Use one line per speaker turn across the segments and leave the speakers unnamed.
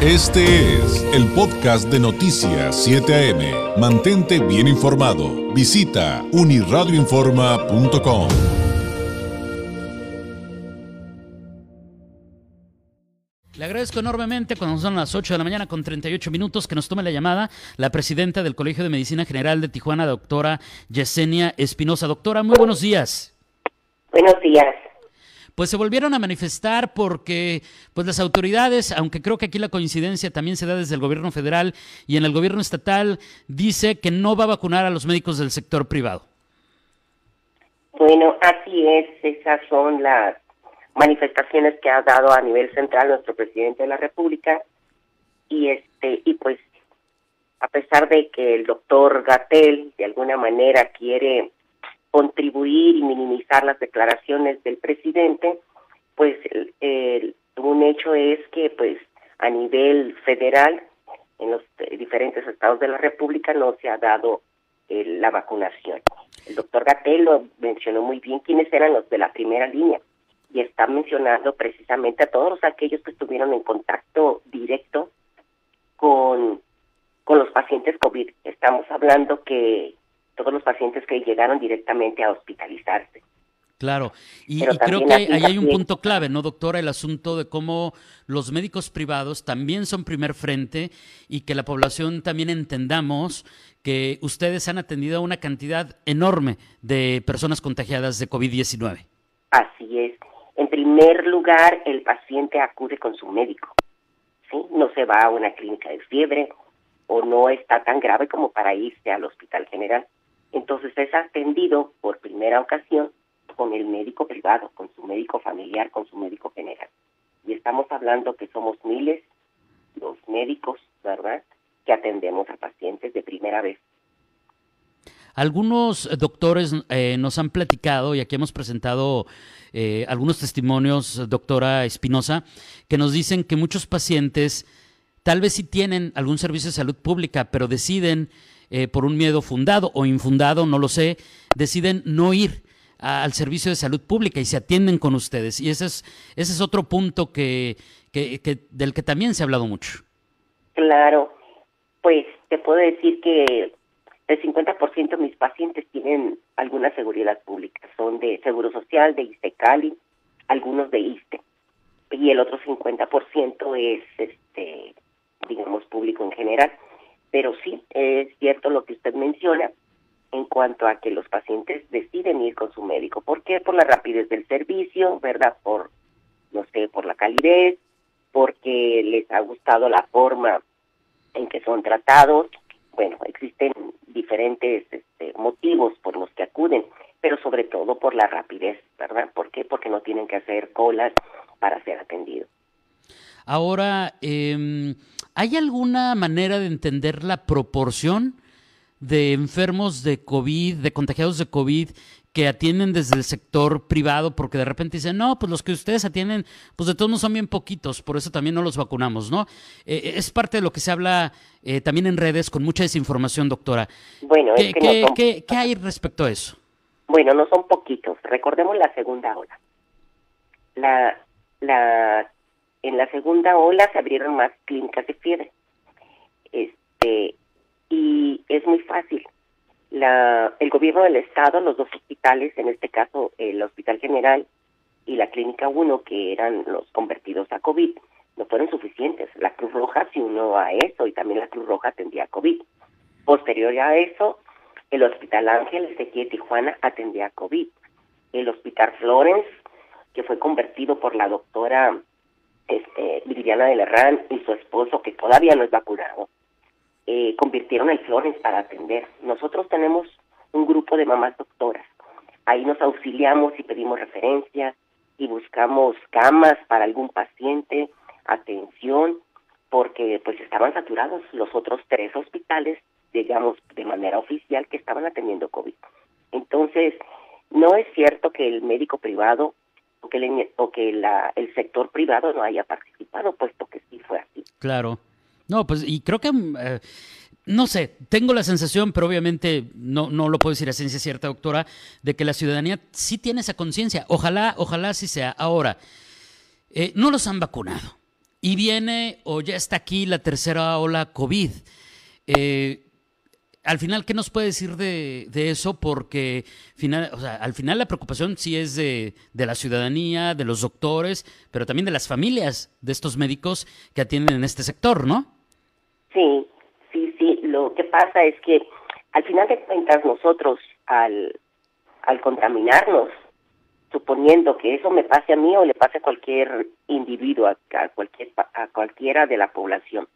Este es el podcast de Noticias 7 AM. Mantente bien informado. Visita uniradioinforma.com.
Le agradezco enormemente cuando son las 8 de la mañana con 38 minutos que nos tome la llamada la presidenta del Colegio de Medicina General de Tijuana, doctora Yesenia Espinosa. Doctora, muy buenos días.
Buenos días
pues se volvieron a manifestar porque pues las autoridades, aunque creo que aquí la coincidencia también se da desde el gobierno federal y en el gobierno estatal, dice que no va a vacunar a los médicos del sector privado.
Bueno, así es, esas son las manifestaciones que ha dado a nivel central nuestro presidente de la República y este y pues a pesar de que el doctor Gatel de alguna manera quiere contribuir y minimizar las declaraciones del presidente, pues un hecho es que pues a nivel federal en los diferentes estados de la República no se ha dado eh, la vacunación. El doctor Gatel lo mencionó muy bien quiénes eran los de la primera línea y está mencionando precisamente a todos aquellos que estuvieron en contacto directo con, con los pacientes COVID. Estamos hablando que todos los pacientes que llegaron directamente a hospitalizarse.
Claro, y, creo que ahí hay un punto clave, ¿no, doctora? El asunto de cómo los médicos privados también son primer frente y que la población también entendamos que ustedes han atendido a una cantidad enorme de personas contagiadas de COVID-19.
Así es. En primer lugar, el paciente acude con su médico. ¿sí? No se va a una clínica de fiebre o no está tan grave como para irse al hospital general entonces es atendido por primera ocasión con el médico privado, con su médico familiar, con su médico general. Y estamos hablando que somos miles los médicos, ¿verdad?, que atendemos a pacientes de primera vez.
Algunos doctores eh, nos han platicado, y aquí hemos presentado eh, algunos testimonios, doctora Espinosa, que nos dicen que muchos pacientes tal vez sí tienen algún servicio de salud pública, pero deciden eh, por un miedo fundado o infundado, no lo sé, deciden no ir al servicio de salud pública y se atienden con ustedes. Y ese es, ese es otro punto que, que, del que también se ha hablado mucho.
Claro, pues te puedo decir que el 50% de mis pacientes tienen alguna seguridad pública, son de Seguro Social, de ISTE algunos de ISTE, y el otro 50% es, este, digamos, público en general. Pero sí, es cierto lo que usted menciona en cuanto a que los pacientes deciden ir con su médico. ¿Por qué? Por la rapidez del servicio, ¿verdad? Por, no sé, por la calidez, porque les ha gustado la forma en que son tratados. Bueno, existen diferentes este, motivos por los que acuden, pero sobre todo por la rapidez, ¿verdad? ¿Por qué? Porque no tienen que hacer colas para ser atendidos.
Ahora, eh, ¿Hay alguna manera de entender la proporción de enfermos de COVID, de contagiados de COVID, que atienden desde el sector privado porque de repente dicen, no, pues los que ustedes atienden, pues de todos no son bien poquitos, por eso también no los vacunamos, ¿no? Eh, eh, es parte de lo que se habla eh, también en redes con mucha desinformación, doctora.
Bueno,
¿Qué, ¿qué, ¿qué, hay respecto a eso?
Bueno, no son poquitos. Recordemos la segunda ola. La, la en la segunda ola se abrieron más clínicas de fiebre. Este, y es muy fácil. La, el gobierno del estado, los dos hospitales, en este caso el Hospital General y la Clínica 1, que eran los convertidos a COVID, no fueron suficientes. La Cruz Roja se unió a eso y también la Cruz Roja atendía COVID. Posterior a eso, el Hospital Ángeles de aquí Tijuana atendía COVID. El Hospital Florence, que fue convertido por la doctora Viviana de Lerrán y su esposo, que todavía no es vacunado, eh, convirtieron el Flores para atender. Nosotros tenemos un grupo de mamás doctoras. Ahí nos auxiliamos y pedimos referencias y buscamos camas para algún paciente, atención, porque pues estaban saturados los otros tres hospitales, digamos, de manera oficial, que estaban atendiendo COVID. Entonces, no es cierto que el médico privado o que, el, o que la, el sector privado no haya participado, puesto que sí fue así.
Claro. No, pues y creo que, eh, no sé, tengo la sensación, pero obviamente no, no lo puedo decir a ciencia cierta, doctora, de que la ciudadanía sí tiene esa conciencia. Ojalá, ojalá sí sea. Ahora, eh, no los han vacunado. y viene o ya está aquí la tercera ola COVID. Eh, al final, ¿qué nos puede decir de, eso? Porque al final la preocupación sí es de, de, la ciudadanía, de los doctores, pero también de las familias de estos médicos que atienden en este sector, ¿no?
Sí, sí, sí. Lo que pasa es que al final de cuentas nosotros, al, al contaminarnos, suponiendo que eso me pase a mí o le pase a cualquier individuo, a, cualquier, a cualquiera de la población,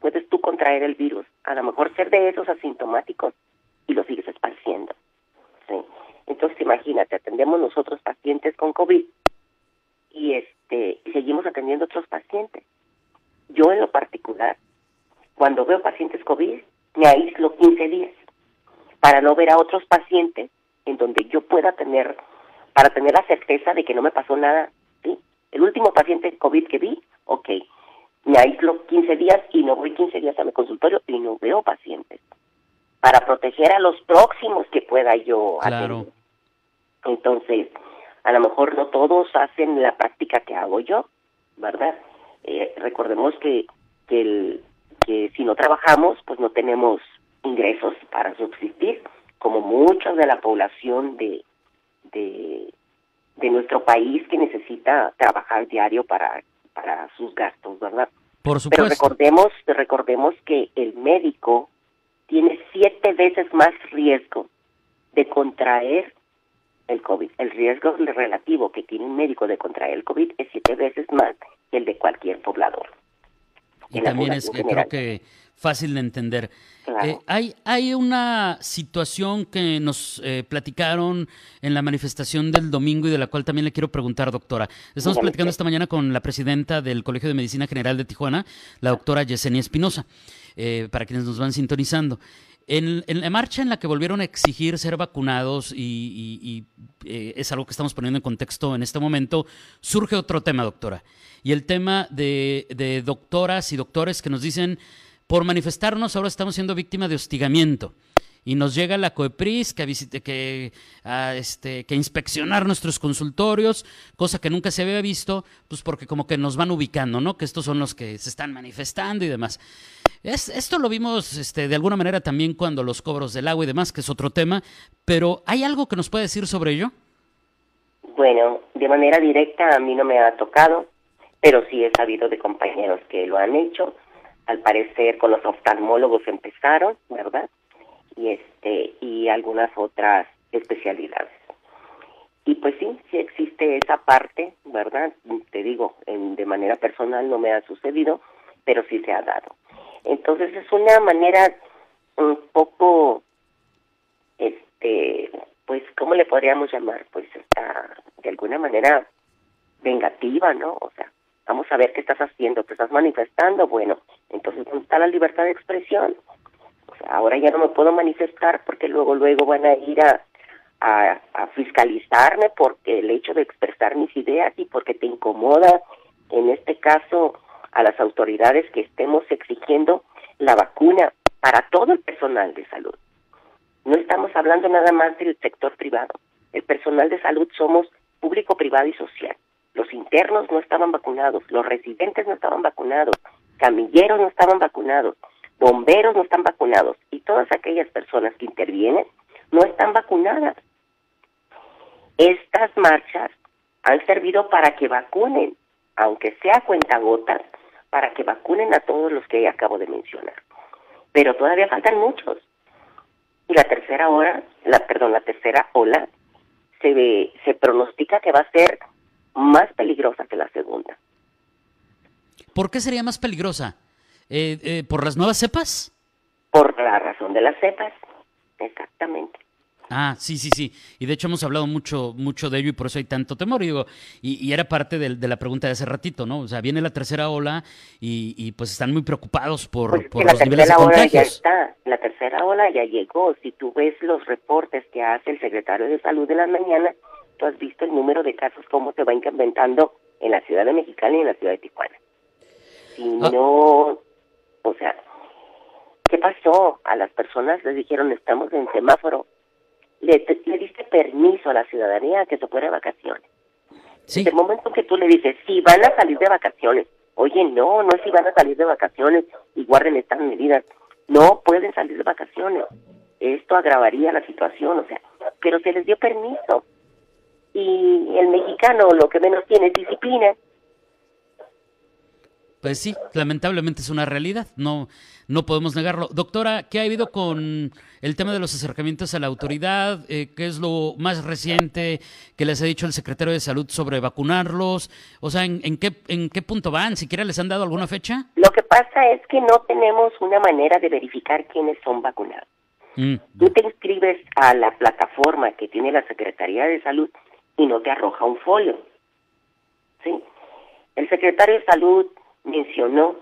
puedes tú contraer el virus, a lo mejor ser de esos asintomáticos y lo sigues esparciendo. ¿sí? Entonces imagínate, atendemos nosotros pacientes con COVID y este seguimos atendiendo otros pacientes. Yo en lo particular, cuando veo pacientes COVID, me aíslo 15 días para no ver a otros pacientes en donde yo pueda tener, para tener la certeza de que no me pasó nada. ¿sí? El último paciente COVID que vi, ok, me aíslo 15 días y no voy 15 días a mi consultorio y no veo pacientes para proteger a los próximos que pueda yo
claro.
Entonces, a lo mejor no todos hacen la práctica que hago yo, ¿verdad? Eh, recordemos que, que, el, que si no trabajamos, pues no tenemos ingresos para subsistir, como mucha de la población de, de, de nuestro país que necesita trabajar diario para para sus gastos, ¿verdad?
Por supuesto.
Pero recordemos, recordemos que el médico tiene siete veces más riesgo de contraer el COVID. El riesgo relativo que tiene un médico de contraer el COVID es siete veces más que el de cualquier poblador.
Y también es, que creo que fácil de entender. Eh, hay, hay una situación que nos eh, platicaron en la manifestación del domingo y de la cual también le quiero preguntar, doctora. Estamos platicando esta mañana con la presidenta del Colegio de Medicina General de Tijuana, la doctora Yesenia Espinosa, eh, para quienes nos van sintonizando. En, la marcha en la que volvieron a exigir ser vacunados, y, es algo que estamos poniendo en contexto en este momento, surge otro tema, doctora. Y el tema de, de doctoras y doctores que nos dicen por manifestarnos ahora estamos siendo víctimas de hostigamiento. Y nos llega la COEPRIS que, visite, que, a este, que inspeccionar nuestros consultorios, cosa que nunca se había visto, pues porque como que nos van ubicando, ¿no? Que estos son los que se están manifestando y demás. Es, esto lo vimos este, de alguna manera también cuando los cobros del agua y demás, que es otro tema, pero ¿hay algo que nos puede decir sobre ello?
Bueno, de manera directa a mí no me ha tocado, pero sí he sabido de compañeros que lo han hecho al parecer con los oftalmólogos empezaron, ¿verdad? Y este y algunas otras especialidades. Y pues sí, sí existe esa parte, ¿verdad? Te digo, en, de manera personal no me ha sucedido, pero sí se ha dado. Entonces es una manera un poco, este, pues, ¿cómo le podríamos llamar? Pues de alguna manera vengativa, ¿no? O sea, vamos a ver qué estás haciendo, te estás manifestando, bueno, entonces ¿dónde está la libertad de expresión? Ahora ya no me puedo manifestar porque luego luego van a ir a fiscalizarme porque el hecho de expresar mis ideas y porque te incomoda, en este caso, a las autoridades que estemos exigiendo la vacuna para todo el personal de salud. No estamos hablando nada más del sector privado. El personal de salud somos público, privado y social. Los internos no estaban vacunados, los residentes no estaban vacunados, camilleros no estaban vacunados, bomberos no están vacunados y todas aquellas personas que intervienen no están vacunadas. Estas marchas han servido para que vacunen, aunque sea cuentagotas, para que vacunen a todos los que acabo de mencionar. Pero todavía faltan muchos. Y la tercera hora, la perdón, la tercera ola se se pronostica que va a ser más peligrosa que la segunda.
¿Por qué sería más peligrosa? Eh, eh, ¿Por las nuevas cepas?
Por la razón de las cepas, exactamente.
Ah, sí, sí, sí. Y de hecho hemos hablado mucho, mucho de ello y por eso hay tanto temor. Y, digo, y, era parte de, la pregunta de hace ratito, ¿no? O sea, viene la tercera ola y, pues están muy preocupados por,
pues
por los niveles
de
ola
Ya está. La tercera ola ya llegó. Si tú ves los reportes que hace el secretario de Salud de la mañana, tú has visto el número de casos, cómo se va incrementando en la ciudad de Mexicali y en la ciudad de Tijuana. Si ah. no, o sea, ¿qué pasó? A las personas les dijeron, estamos en semáforo. Le, le diste permiso a la ciudadanía que se fuera de vacaciones.
Sí.
Desde el momento que tú le dices, si van a salir de vacaciones, Oye, no, no es si van a salir de vacaciones y guarden estas medidas. No pueden salir de vacaciones. Esto agravaría la situación, o sea, pero se les dio permiso. Y el mexicano lo que menos tiene es disciplina.
Pues sí, lamentablemente es una realidad, no, no podemos negarlo. Doctora, ¿qué ha habido con el tema de los acercamientos a la autoridad? Eh, ¿Qué es lo más reciente que les ha dicho el secretario de Salud sobre vacunarlos? O sea, ¿en, qué, en qué punto van? ¿Siquiera les han dado alguna fecha?
Lo que pasa es que no tenemos una manera de verificar quiénes son vacunados. Mm. Tú te inscribes a la plataforma que tiene la Secretaría de Salud y no te arroja un folio. ¿Sí? El secretario de Salud mencionó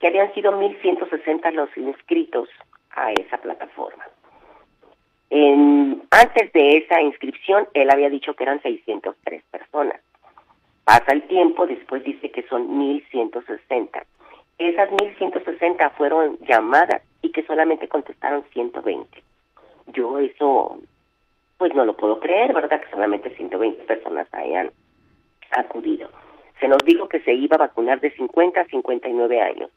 que habían sido 1.160 los inscritos a esa plataforma. Antes de esa inscripción, él había dicho que eran 603 personas. Pasa el tiempo, después dice que son 1.160. Esas 1.160 fueron llamadas y que solamente contestaron 120. Yo eso, pues no lo puedo creer, ¿verdad? Que solamente 120 personas hayan acudido. Se nos dijo que se iba a vacunar de 50 a 59 años.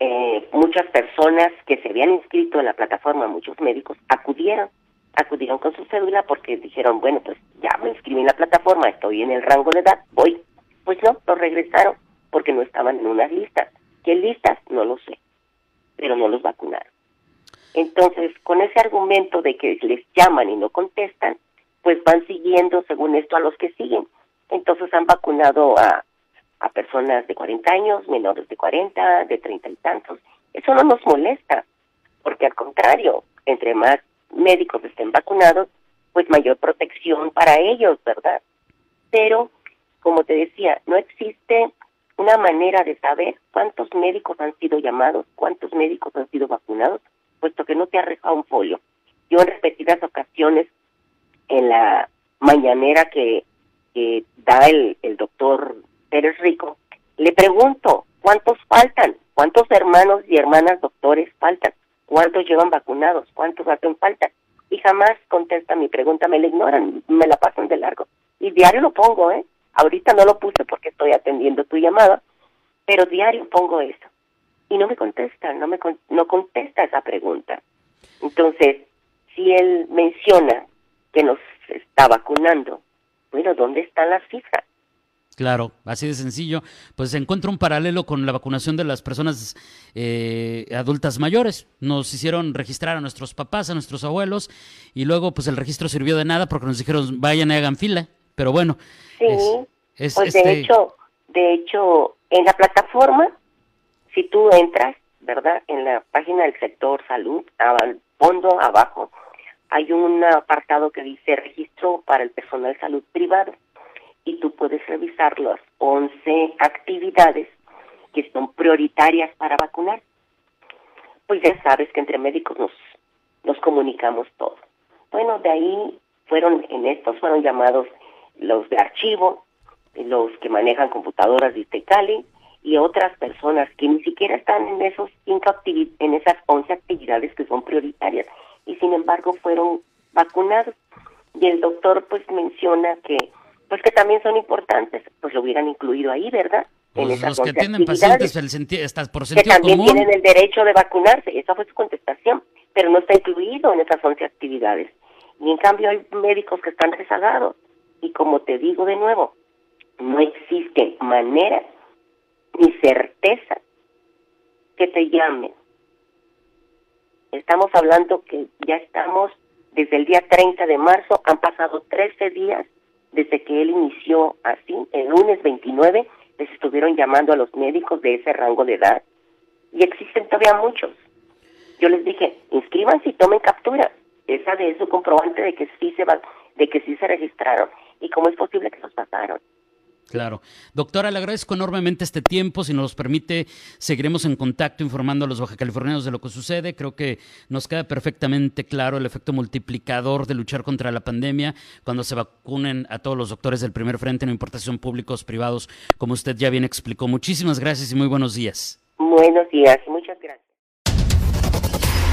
Eh, muchas personas que se habían inscrito en la plataforma, muchos médicos, acudieron, acudieron con su cédula porque dijeron, bueno, pues ya me inscribí en la plataforma, estoy en el rango de edad, voy. Pues no, los regresaron porque no estaban en unas listas. ¿Qué listas? No lo sé, pero no los vacunaron. Entonces, con ese argumento de que les llaman y no contestan, pues van siguiendo, según esto, a los que siguen. Entonces han vacunado a, a personas de 40 años, menores de 40, de 30 y tantos. Eso no nos molesta, porque al contrario, entre más médicos estén vacunados, pues mayor protección para ellos, ¿verdad? Pero, como te decía, no existe una manera de saber cuántos médicos han sido llamados, cuántos médicos han sido vacunados, puesto que no te arreja un folio. Yo en repetidas ocasiones, en la mañanera que que da el, el doctor Pérez Rico, le pregunto, ¿cuántos faltan? ¿Cuántos hermanos y hermanas doctores faltan? ¿Cuántos llevan vacunados? ¿Cuántos hacen falta? Y jamás contesta mi pregunta, me la ignoran, me la pasan de largo. Y diario lo pongo, ¿eh? Ahorita no lo puse porque estoy atendiendo tu llamada, pero diario pongo eso. Y no me contesta, no me no contesta esa pregunta. Entonces, si él menciona que nos está vacunando bueno, ¿dónde están las cifras?
Claro, así de sencillo. Pues se encuentra un paralelo con la vacunación de las personas eh, adultas mayores. Nos hicieron registrar a nuestros papás, a nuestros abuelos, y luego pues el registro sirvió de nada porque nos dijeron vayan y hagan fila. Pero bueno.
Sí, es, pues de este hecho, de hecho, en la plataforma, si tú entras, ¿verdad? En la página del sector salud, al fondo, abajo, hay un apartado que dice registro para el personal de salud privado y tú puedes revisar las 11 actividades que son prioritarias para vacunar. Pues ya sabes que entre médicos nos, nos comunicamos todo. Bueno, de ahí fueron, en estos fueron llamados los de archivo, los que manejan computadoras Cali y otras personas que ni siquiera están en esos cinco en esas 11 actividades que son prioritarias y sin embargo fueron vacunados. Y el doctor pues menciona que pues que también son importantes, pues lo hubieran incluido ahí, ¿verdad?
Pues los que tienen pacientes por sentido
que también tienen el derecho de vacunarse, esa fue su contestación, pero no está incluido en esas 11 actividades. Y en cambio hay médicos que están rezagados. Y como te digo de nuevo, no existe manera ni certeza que te llamen Estamos hablando que ya estamos desde el día 30 de marzo, han pasado 13 días desde que él inició así, el lunes 29 les estuvieron llamando a los médicos de ese rango de edad y existen todavía muchos. Yo les dije, inscríbanse y tomen captura. Esa de su comprobante de que sí se va, de que sí se registraron y cómo es posible que los pasaron.
Claro. Doctora, le agradezco enormemente este tiempo. Si nos permite, seguiremos en contacto informando a los bajacalifornianos de lo que sucede. Creo que nos queda perfectamente claro el efecto multiplicador de luchar contra la pandemia cuando se vacunen a todos los doctores del primer frente, no importa si son públicos, privados, como usted ya bien explicó. Muchísimas gracias y muy buenos días.
Buenos días, muchas gracias.